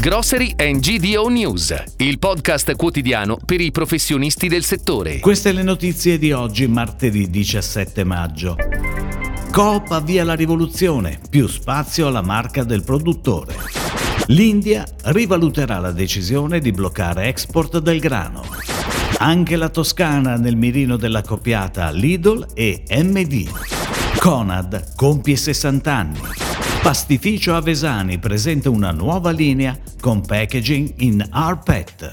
Grocery and GDO News, il podcast quotidiano per i professionisti del settore. Queste le notizie di oggi, martedì 17 maggio. Coop avvia la rivoluzione, più spazio alla marca del produttore. L'India rivaluterà la decisione di bloccare export del grano. Anche la Toscana nel mirino della coppiata Lidl e MD. Conad compie 60 anni. Pastificio Avesani presenta una nuova linea con packaging in R-PET.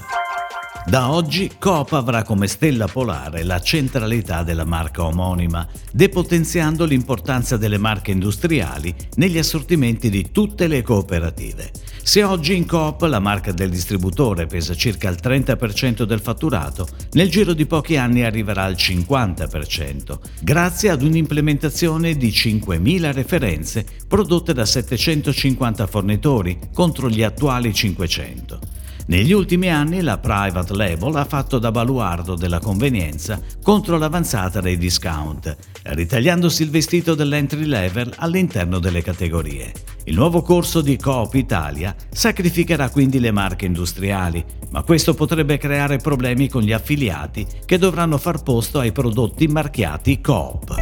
Da oggi Coop avrà come stella polare la centralità della marca omonima, depotenziando l'importanza delle marche industriali negli assortimenti di tutte le cooperative. Se oggi in Coop la marca del distributore pesa circa il 30% del fatturato, nel giro di pochi anni arriverà al 50%, grazie ad un'implementazione di 5.000 referenze prodotte da 750 fornitori contro gli attuali 500. Negli ultimi anni la private label ha fatto da baluardo della convenienza contro l'avanzata dei discount, ritagliandosi il vestito dell'entry level all'interno delle categorie. Il nuovo corso di Coop Italia sacrificherà quindi le marche industriali, ma questo potrebbe creare problemi con gli affiliati che dovranno far posto ai prodotti marchiati Coop.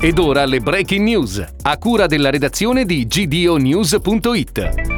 Ed ora le breaking news, a cura della redazione di gdonews.it.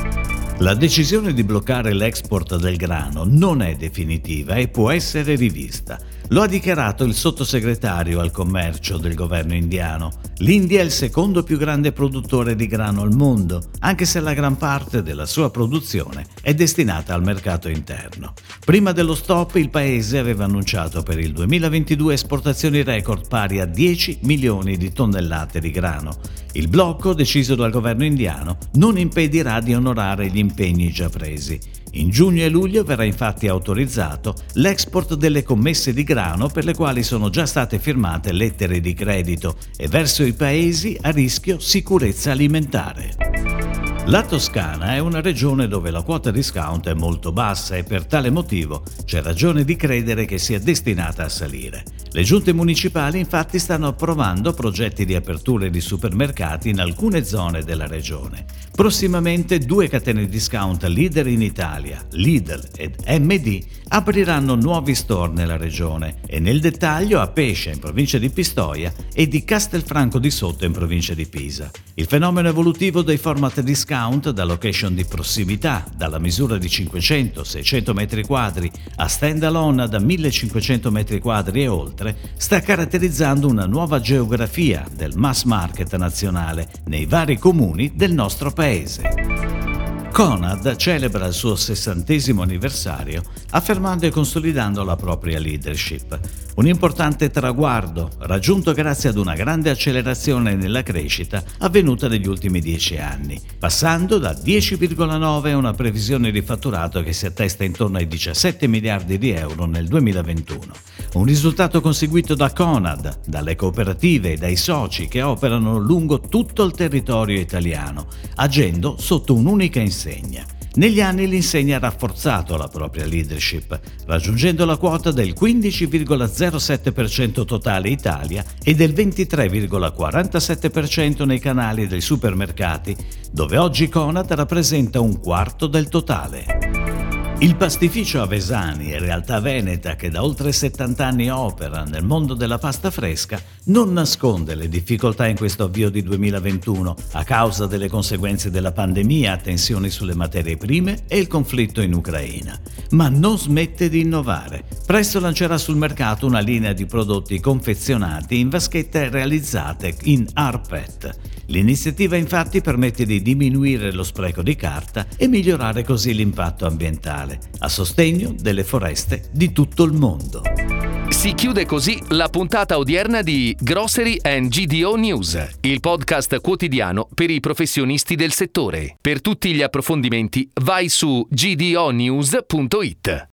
La decisione di bloccare l'export del grano non è definitiva e può essere rivista. Lo ha dichiarato il sottosegretario al commercio del governo indiano. L'India è il secondo più grande produttore di grano al mondo, anche se la gran parte della sua produzione è destinata al mercato interno. Prima dello stop il paese aveva annunciato per il 2022 esportazioni record pari a 10 milioni di tonnellate di grano. Il blocco, deciso dal governo indiano, non impedirà di onorare gli impegni già presi. In giugno e luglio verrà infatti autorizzato l'export delle commesse di grano per le quali sono già state firmate lettere di credito e verso i paesi a rischio sicurezza alimentare. La Toscana è una regione dove la quota discount è molto bassa e per tale motivo c'è ragione di credere che sia destinata a salire. Le giunte municipali infatti stanno approvando progetti di aperture di supermercati in alcune zone della regione. Prossimamente due catene discount leader in Italia, Lidl ed MD, apriranno nuovi store nella regione e nel dettaglio a Pescia in provincia di Pistoia e di Castelfranco di Sotto in provincia di Pisa. Il fenomeno evolutivo dei format discount da location di prossimità, dalla misura di 500-600 metri quadri a stand alone da 1500 metri quadri e oltre, sta caratterizzando una nuova geografia del mass market nazionale nei vari comuni del nostro paese paese. Conad celebra il suo sessantesimo anniversario affermando e consolidando la propria leadership. Un importante traguardo raggiunto grazie ad una grande accelerazione nella crescita avvenuta negli ultimi dieci anni, passando da 10,9 a una previsione di fatturato che si attesta intorno ai 17 miliardi di euro nel 2021. Un risultato conseguito da Conad, dalle cooperative e dai soci che operano lungo tutto il territorio italiano, agendo sotto un'unica insegna insegna. Negli anni l'insegna ha rafforzato la propria leadership, raggiungendo la quota del 15,07% totale Italia e del 23,47% nei canali dei supermercati, dove oggi Conad rappresenta un quarto del totale. Il pastificio Avesani, realtà veneta che da oltre 70 anni opera nel mondo della pasta fresca, non nasconde le difficoltà in questo avvio di 2021 a causa delle conseguenze della pandemia, tensioni sulle materie prime e il conflitto in Ucraina. Ma non smette di innovare. Presto lancerà sul mercato una linea di prodotti confezionati in vaschette realizzate in ARPET. L'iniziativa infatti permette di diminuire lo spreco di carta e migliorare così l'impatto ambientale mondiale a sostegno delle foreste di tutto il mondo. Si chiude così la puntata odierna di Grocery and GDO News, il podcast quotidiano per i professionisti del settore. Per tutti gli approfondimenti vai su gdonews.it.